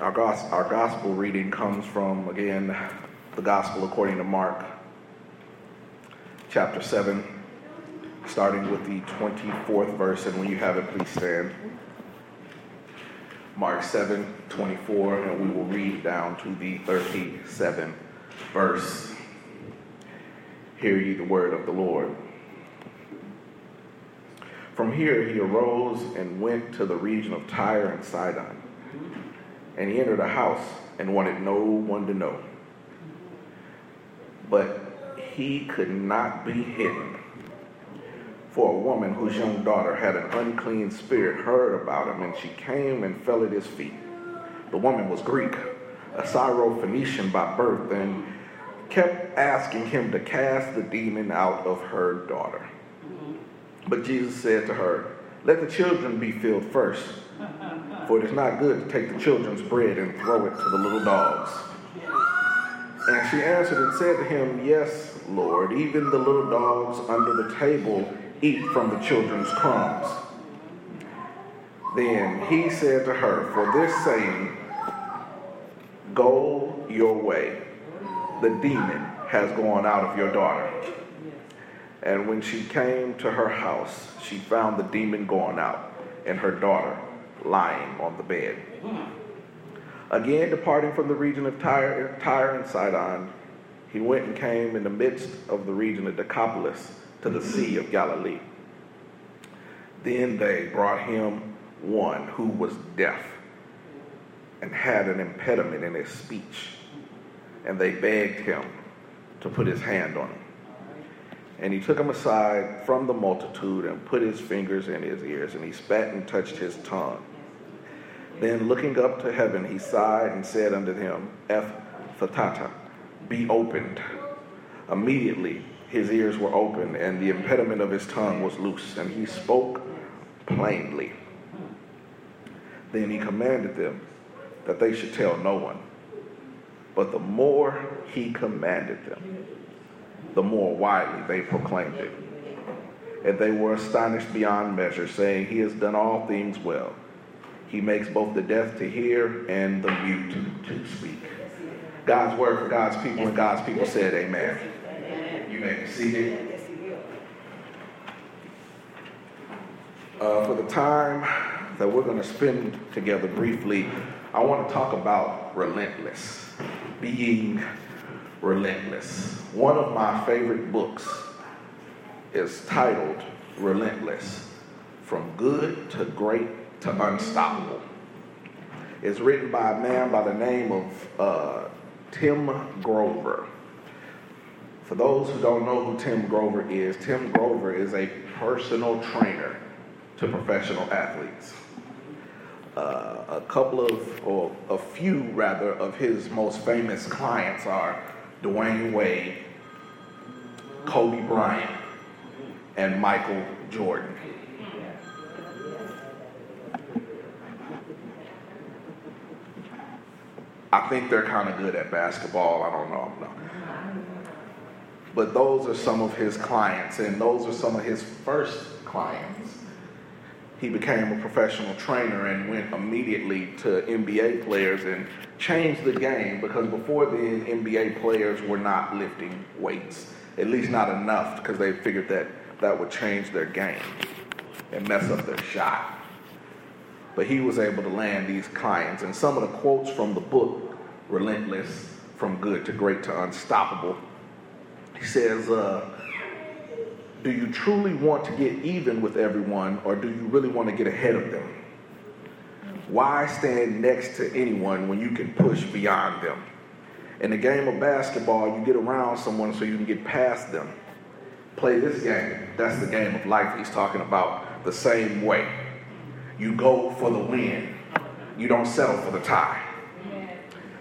Our, gos- our gospel reading comes from, again, the gospel according to Mark, chapter 7, starting with the 24th verse. And when you have it, please stand. Mark 7, 24, and we will read down to the 37th verse. Hear ye the word of the Lord. From here he arose and went to the region of Tyre and Sidon and he entered a house and wanted no one to know. But he could not be hidden. For a woman whose young daughter had an unclean spirit heard about him, and she came and fell at his feet. The woman was Greek, a Syrophoenician by birth, and kept asking him to cast the demon out of her daughter. But Jesus said to her, Let the children be filled first for it is not good to take the children's bread and throw it to the little dogs. And she answered and said to him, Yes, Lord, even the little dogs under the table eat from the children's crumbs. Then he said to her, For this saying, Go your way. The demon has gone out of your daughter. And when she came to her house, she found the demon gone out and her daughter lying on the bed. Again, departing from the region of Tyre, Tyre and Sidon, he went and came in the midst of the region of Decapolis to the Sea of Galilee. Then they brought him one who was deaf and had an impediment in his speech, and they begged him to put his hand on him. And he took him aside from the multitude and put his fingers in his ears, and he spat and touched his tongue. Then looking up to heaven, he sighed and said unto him, Ephphatha, be opened. Immediately his ears were opened, and the impediment of his tongue was loose, and he spoke plainly. Then he commanded them that they should tell no one. But the more he commanded them, the more widely they proclaimed it. And they were astonished beyond measure, saying, He has done all things well. He makes both the deaf to hear and the mute to speak. God's word for God's people, and God's people said, Amen. You may be seated. Uh, for the time that we're going to spend together briefly, I want to talk about relentless, being relentless. One of my favorite books is titled Relentless From Good to Great to Unstoppable. It's written by a man by the name of uh, Tim Grover. For those who don't know who Tim Grover is, Tim Grover is a personal trainer to professional athletes. Uh, a couple of, or a few rather, of his most famous clients are Dwyane Wade, Kobe Bryant, and Michael Jordan. I think they're kind of good at basketball. I don't know. No. But those are some of his clients, and those are some of his first clients. He became a professional trainer and went immediately to NBA players and changed the game because before then, NBA players were not lifting weights, at least not enough, because they figured that that would change their game and mess up their shot but he was able to land these clients. And some of the quotes from the book, Relentless, From Good to Great to Unstoppable, he says, uh, Do you truly want to get even with everyone, or do you really want to get ahead of them? Why stand next to anyone when you can push beyond them? In the game of basketball, you get around someone so you can get past them. Play this game. That's the game of life he's talking about the same way. You go for the win. You don't settle for the tie.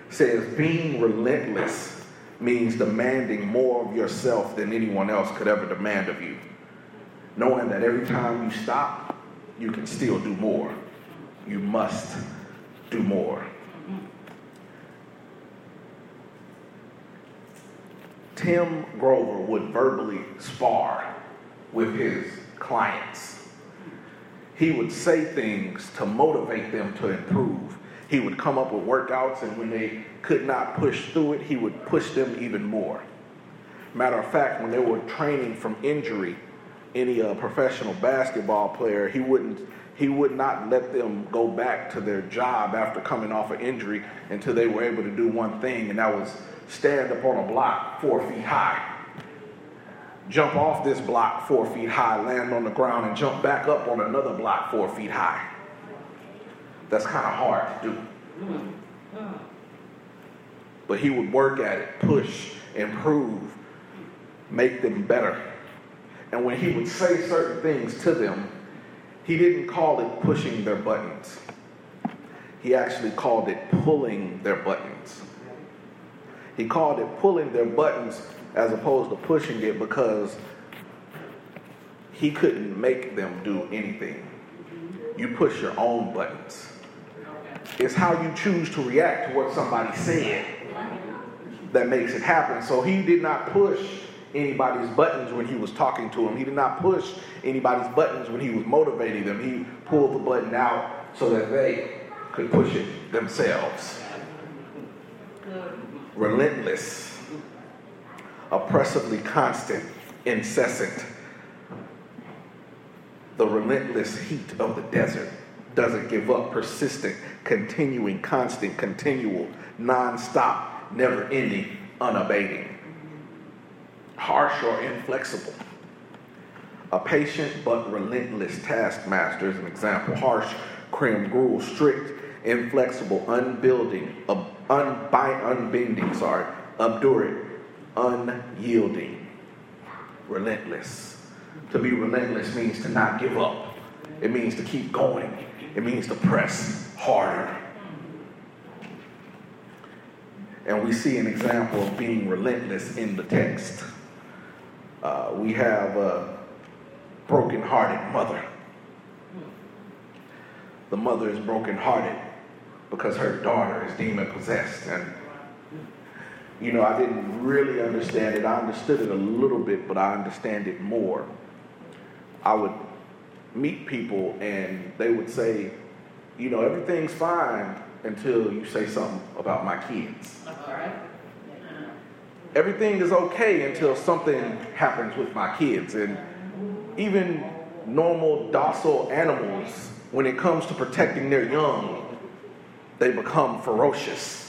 Says being relentless means demanding more of yourself than anyone else could ever demand of you. Knowing that every time you stop, you can still do more. You must do more. Tim Grover would verbally spar with his clients he would say things to motivate them to improve. He would come up with workouts, and when they could not push through it, he would push them even more. Matter of fact, when they were training from injury, any uh, professional basketball player, he wouldn't he would not let them go back to their job after coming off an injury until they were able to do one thing, and that was stand up on a block four feet high. Jump off this block four feet high, land on the ground, and jump back up on another block four feet high. That's kind of hard to do. But he would work at it, push, improve, make them better. And when he would say certain things to them, he didn't call it pushing their buttons. He actually called it pulling their buttons. He called it pulling their buttons as opposed to pushing it because he couldn't make them do anything. You push your own buttons. It's how you choose to react to what somebody said that makes it happen. So he did not push anybody's buttons when he was talking to him. He did not push anybody's buttons when he was motivating them. He pulled the button out so that they could push it themselves. Relentless, oppressively constant, incessant. The relentless heat of the desert doesn't give up, persistent, continuing, constant, continual, non-stop, never ending, unabating harsh or inflexible. A patient but relentless taskmaster is an example. Harsh, crim, gruel, strict, inflexible, unbuilding, un, unbending, sorry, obdurate, unyielding, relentless. To be relentless means to not give up. It means to keep going. It means to press harder. And we see an example of being relentless in the text. Uh, we have a broken-hearted mother. The mother is broken-hearted because her daughter is demon-possessed. And, you know, I didn't really understand it. I understood it a little bit, but I understand it more. I would meet people and they would say, you know, everything's fine until you say something about my kids. All right everything is okay until something happens with my kids. And even normal docile animals, when it comes to protecting their young, they become ferocious.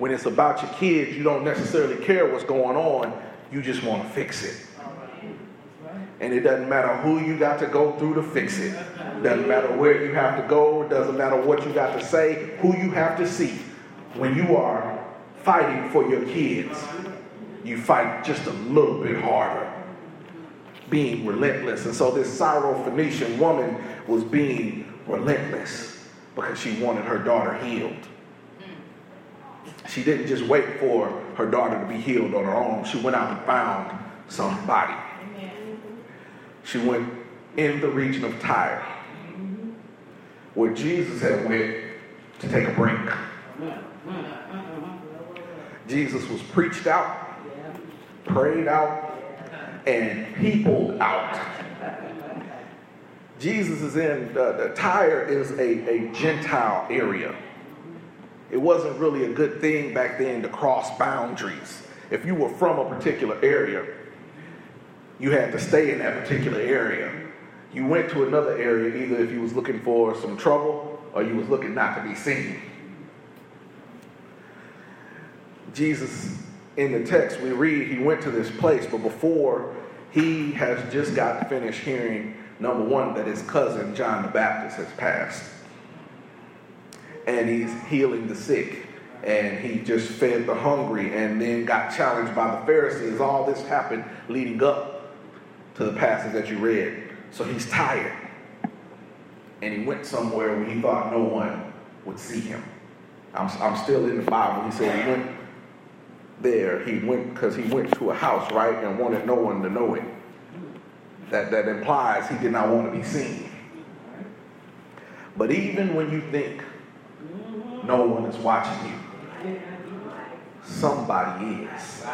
When it's about your kids, you don't necessarily care what's going on, you just want to fix it. And it doesn't matter who you got to go through to fix it. Doesn't matter where you have to go. Doesn't matter what you got to say, who you have to see. When you are fighting for your kids, you fight just a little bit harder, being relentless. And so this Syrophoenician woman was being relentless because she wanted her daughter healed. She didn't just wait for her daughter to be healed on her own. She went out and found somebody. She went in the region of Tyre, where Jesus had went to take a break. Jesus was preached out, prayed out, and peopled out. Jesus is in, uh, the Tyre is a, a Gentile area. It wasn't really a good thing back then to cross boundaries. If you were from a particular area, you had to stay in that particular area. You went to another area either if you was looking for some trouble or you was looking not to be seen. Jesus, in the text, we read he went to this place, but before he has just got to finish hearing, number one, that his cousin John the Baptist has passed. And he's healing the sick. And he just fed the hungry and then got challenged by the Pharisees. All this happened leading up to the passage that you read. So he's tired. And he went somewhere where he thought no one would see him. I'm, I'm still in the Bible. He said he went there, he went because he went to a house, right, and wanted no one to know it. That, that implies he did not want to be seen. But even when you think no one is watching you, somebody is.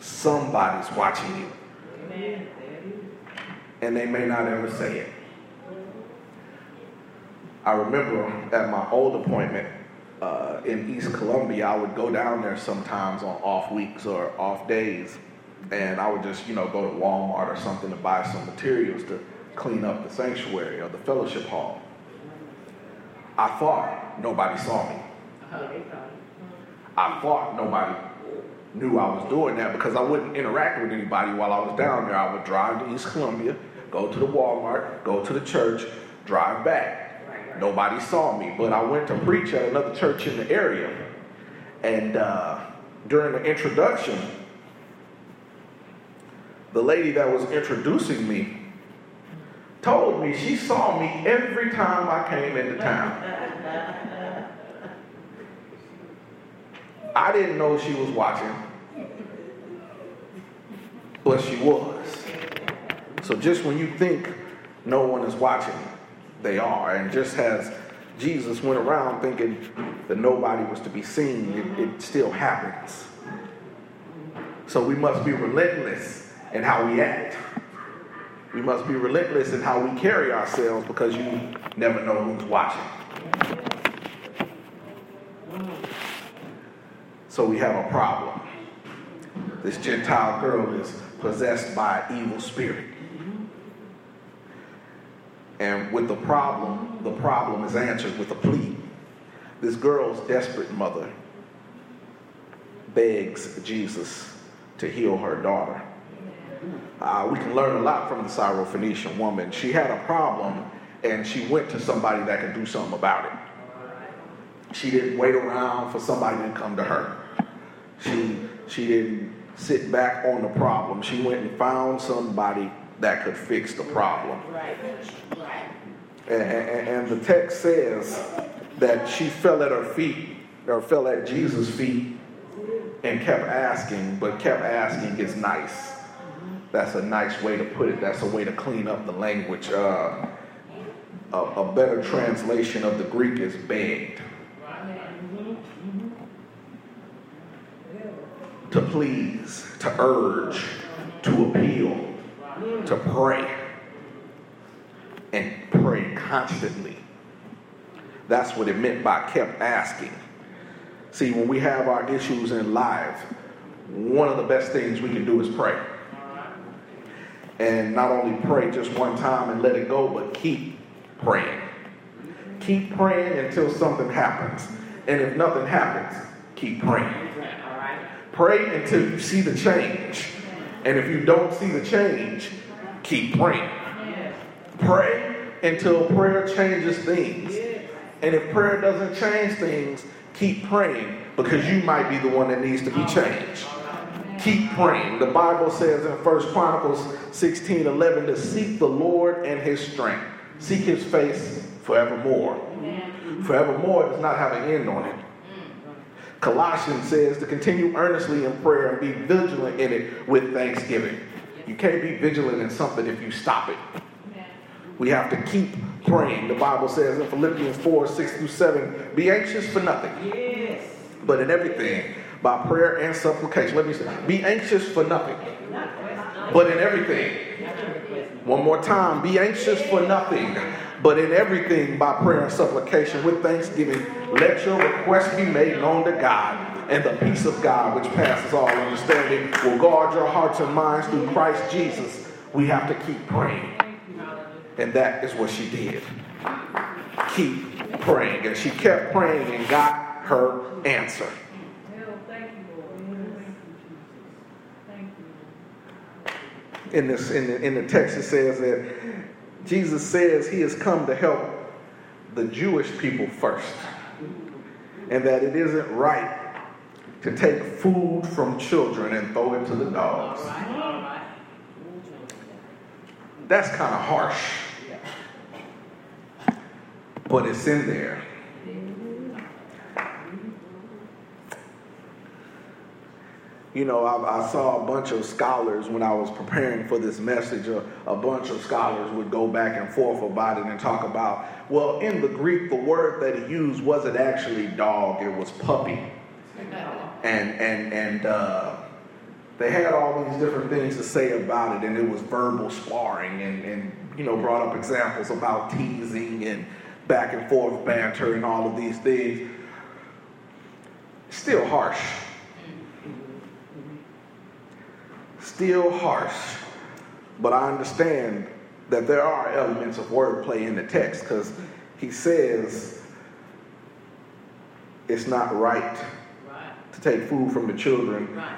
Somebody's watching you. And they may not ever say it. I remember at my old appointment uh, in East Columbia, I would go down there sometimes on off weeks or off days, and I would just, you know, go to Walmart or something to buy some materials to clean up the sanctuary or the fellowship hall. I thought nobody saw me. I thought nobody knew I was doing that because I wouldn't interact with anybody while I was down there. I would drive to East Columbia, go to the Walmart, go to the church, drive back. Nobody saw me, but I went to preach at another church in the area. And uh, during the introduction, the lady that was introducing me told me she saw me every time I came into town. I didn't know she was watching, but she was. So just when you think no one is watching, they are. And just as Jesus went around thinking that nobody was to be seen, it, it still happens. So we must be relentless in how we act. We must be relentless in how we carry ourselves because you never know who's watching. So we have a problem. This Gentile girl is possessed by an evil spirit. And with the problem, the problem is answered with a plea. This girl's desperate mother begs Jesus to heal her daughter. Uh, we can learn a lot from the Syrophoenician woman. She had a problem and she went to somebody that could do something about it. She didn't wait around for somebody to come to her. She, she didn't sit back on the problem. She went and found somebody that could fix the problem. And, and, and the text says that she fell at her feet, or fell at Jesus' feet, and kept asking, but kept asking is nice. That's a nice way to put it. That's a way to clean up the language. Uh, a, a better translation of the Greek is begged. To please, to urge, to appeal, to pray, and pray constantly. That's what it meant by kept asking. See, when we have our issues in life, one of the best things we can do is pray and not only pray just one time and let it go, but keep praying. Keep praying until something happens. And if nothing happens, keep praying. Pray until you see the change. And if you don't see the change, keep praying. Pray until prayer changes things. And if prayer doesn't change things, keep praying because you might be the one that needs to be changed keep praying. The Bible says in First Chronicles 16 11 to seek the Lord and his strength. Seek his face forevermore. Amen. Forevermore does not have an end on it. Colossians says to continue earnestly in prayer and be vigilant in it with thanksgiving. You can't be vigilant in something if you stop it. We have to keep praying. The Bible says in Philippians 4 6 through 7 be anxious for nothing, yes. but in everything by prayer and supplication. Let me say, be anxious for nothing, but in everything. One more time, be anxious for nothing, but in everything by prayer and supplication with thanksgiving. Let your request be made known to God. And the peace of God, which passes all understanding, will guard your hearts and minds through Christ Jesus. We have to keep praying. And that is what she did. Keep praying. And she kept praying and got her answer. In this in the, in the text it says that Jesus says he has come to help the Jewish people first, and that it isn't right to take food from children and throw it to the dogs. That's kind of harsh, but it's in there. You know, I, I, saw a bunch of scholars when I was preparing for this message. A, a, bunch of scholars would go back and forth about it and talk about, well, in the Greek, the word that he used wasn't actually dog; it was puppy, and and and uh, they had all these different things to say about it, and it was verbal sparring, and and you know, brought up examples about teasing and back and forth banter and all of these things. Still harsh. Still harsh. But I understand that there are elements of wordplay in the text because he says it's not right, right, to take food from the children right.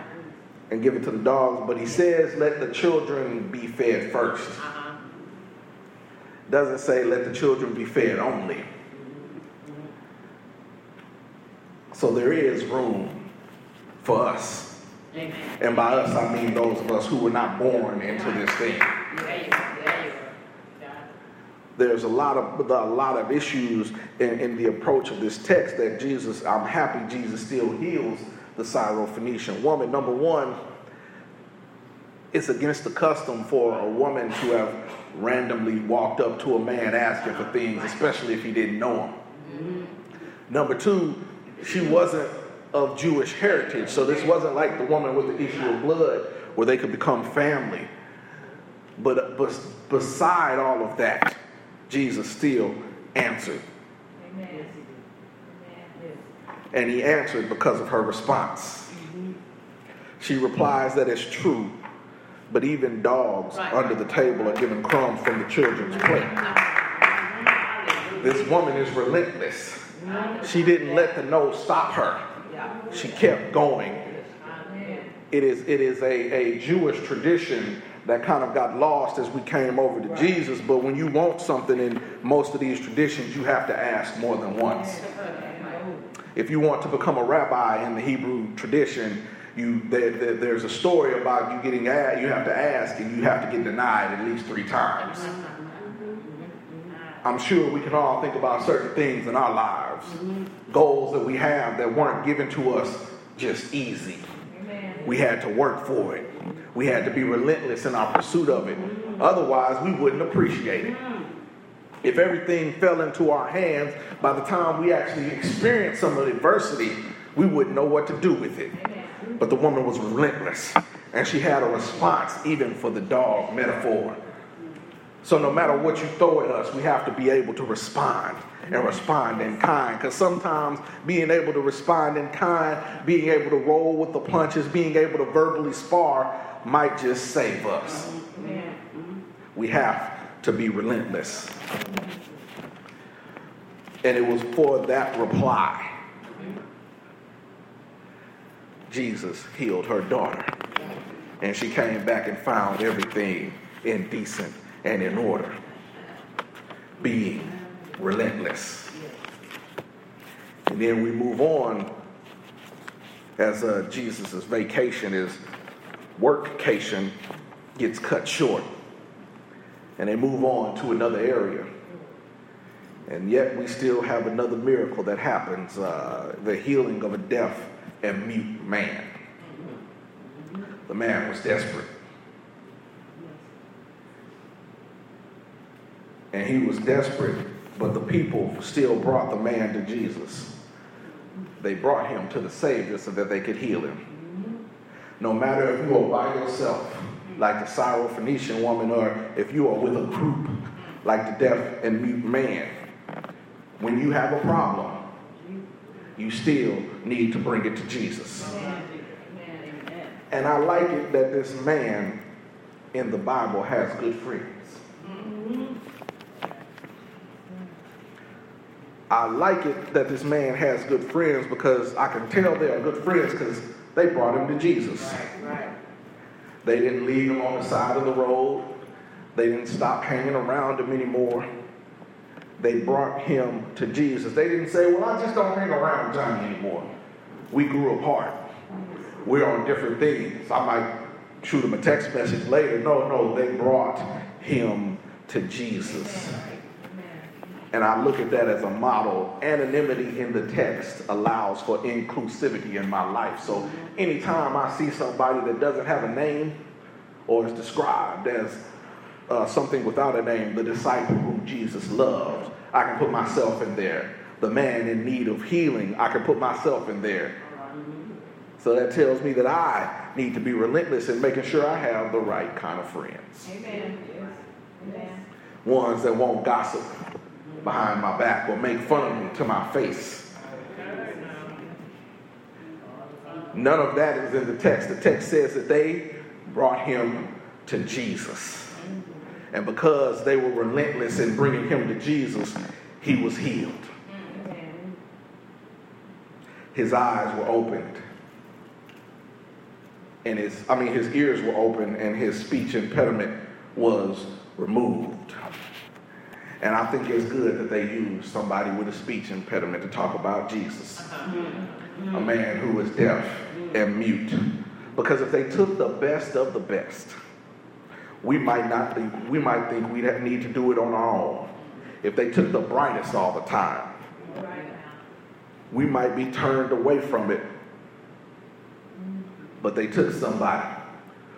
and give it to the dogs, but he says let the children be fed 1st uh-huh. Doesn't say let the children be fed only. So there is room for us. And by us, I mean those of us who were not born into this thing. There's a lot of a lot of issues in, in the approach of this text that Jesus. I'm happy Jesus still heals the Syrophoenician woman. Number one, it's against the custom for a woman to have randomly walked up to a man asking for things, especially if he didn't know him. Number two, she wasn't of Jewish heritage, so this wasn't like the woman with the issue of blood where they could become family. But, but beside all of that, Jesus still answered. Amen. And he answered because of her response. She replies that it's true, but even dogs right. under the table are given crumbs from the children's plate. This woman is relentless. She didn't let the no stop her. She kept going. It is, it is a, a Jewish tradition that kind of got lost as we came over to Jesus. But when you want something in most of these traditions, you have to ask more than once. If you want to become a rabbi in the Hebrew tradition, you there, there, there's a story about you getting asked, you have to ask and you have to get denied at least three times. I'm sure we can all think about certain things in our lives, goals that we have that weren't given to us just easy. We had to work for it. We had to be relentless in our pursuit of it. Otherwise, we wouldn't appreciate it. Mm. If everything fell into our hands, by the time we actually experienced some of the adversity, we wouldn't know what to do with it. But the woman was relentless, and she had a response even for the dog metaphor. So no matter what you throw at us, we have to be able to respond and respond in kind. Because sometimes being able to respond in kind, being able to roll with the punches, being able to verbally spar might just save us. We have to be relentless. And it was for that reply Jesus healed her daughter. And she came back and found everything indecent and in order. Being relentless. And then we move on as uh, Jesus' vacation is workcation gets cut short. And they move on to another area. And yet we still have another miracle that happens uh, the healing of a deaf and mute man. The man was desperate. And he was desperate but the people still brought the man to Jesus. They brought him to the Savior so that they could heal him. No matter if you are by yourself, like the Syrophoenician woman, or if you are with a group, like the deaf and mute man, when you have a problem, you still need to bring it to Jesus. And I like it that this man in the Bible has good friends. I like it that this man has good friends because I can tell they are good friends because they brought him to Jesus. Right, right. They didn't leave him on the side of the road. They didn't stop hanging around him anymore. They brought him to Jesus. They didn't say, Well, I just don't hang around Johnny anymore. We grew apart. We're on different things. I might shoot him a text message later. No, no, they brought him to Jesus. And I look at that as a model. Anonymity in the text allows for inclusivity in my life. So anytime I see somebody that doesn't have a name or is described as uh, something without a name, the disciple whom Jesus loved, I can put myself in there. The man in need of healing, I can put myself in there. So that tells me that I need to be relentless in making sure I have the right kind of friends. Amen. Amen. Ones that won't gossip behind my back or make fun of me to my face. None of that is in the text. The text says that they brought him to Jesus. And because they were relentless in bringing him to Jesus, he was healed. His eyes were opened. And his, I mean, his ears were open and his speech impediment was removed. And I think it's good that they use somebody with a speech impediment to talk about Jesus, a man who is deaf and mute. Because if they took the best of the best, we might not be, we might think we need to do it on our own. If they took the brightest all the time, we might be turned away from it. But they took somebody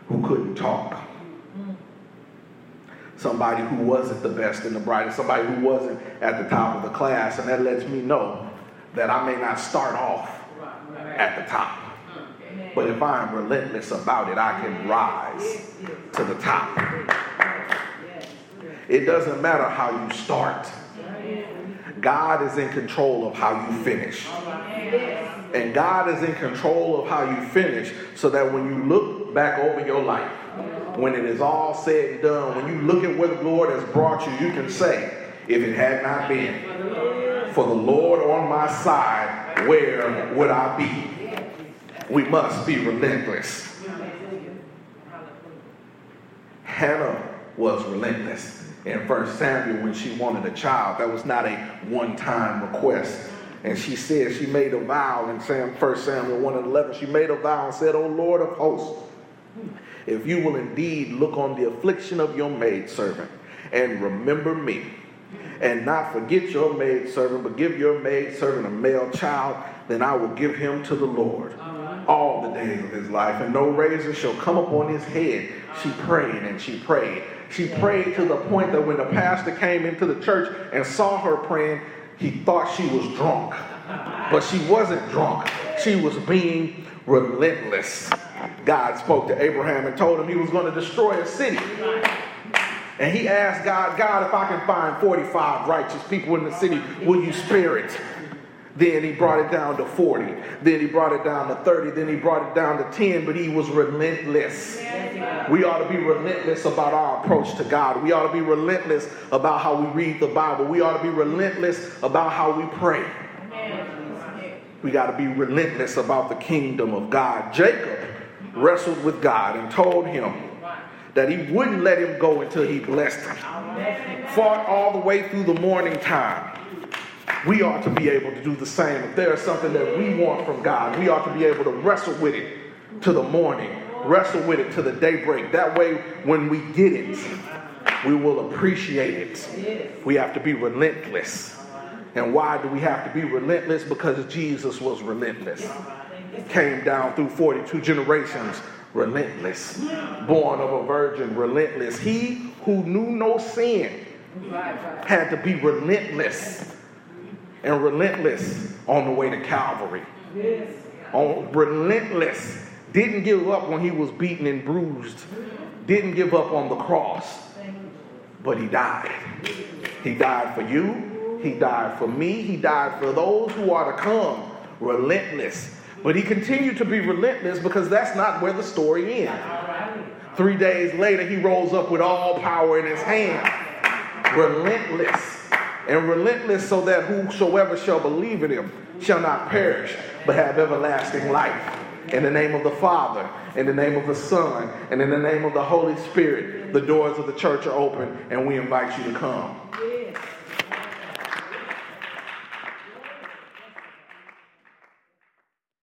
who couldn't talk somebody who wasn't the best and the brightest, somebody who wasn't at the top of the class, and that lets me know that I may not start off at the top. But if I'm relentless about it, I can rise to the top. It doesn't matter how you start. God is in control of how you finish. And God is in control of how you finish so that when you look back over your life, when it is all said and done, when you look at where the Lord has brought you, you can say, if it had not been for the Lord on my side, where would I be? We must be relentless. Hannah was relentless in 1 Samuel when she wanted a child. That was not a one time request. And she said, she made a vow in 1 Samuel 1 and 11. She made a vow and said, O Lord of hosts, if you will indeed look on the affliction of your maidservant and remember me, and not forget your maidservant, but give your maidservant a male child, then I will give him to the Lord all the days of his life, and no razor shall come upon his head. She prayed and she prayed. She prayed to the point that when the pastor came into the church and saw her praying, he thought she was drunk. But she wasn't drunk. She was being relentless. God spoke to Abraham and told him he was going to destroy a city. And he asked God, God, if I can find 45 righteous people in the city, will you spare it? Then he brought it down to 40. Then he brought it down to 30. Then he brought it down to 10, but he was relentless. We ought to be relentless about our approach to God. We ought to be relentless about how we read the Bible. We ought to be relentless about how we pray. We got to be relentless about the kingdom of God. Jacob wrestled with God and told him that he wouldn't let him go until he blessed him. Fought all the way through the morning time. We ought to be able to do the same. If there is something that we want from God, we ought to be able to wrestle with it to the morning, wrestle with it to the daybreak. That way, when we get it, we will appreciate it. We have to be relentless. And why do we have to be relentless? Because Jesus was relentless. Came down through 42 generations, relentless. Born of a virgin, relentless. He who knew no sin had to be relentless. And relentless on the way to Calvary. On relentless. Didn't give up when he was beaten and bruised. Didn't give up on the cross. But he died. He died for you he died for me. He died for those who are to come. Relentless. But he continued to be relentless because that's not where the story ends. Three days later, he rose up with all power in his hand. Relentless. And relentless so that whosoever shall believe in him shall not perish, but have everlasting life. In the name of the Father, in the name of the Son, and in the name of the Holy Spirit, the doors of the church are open, and we invite you to come.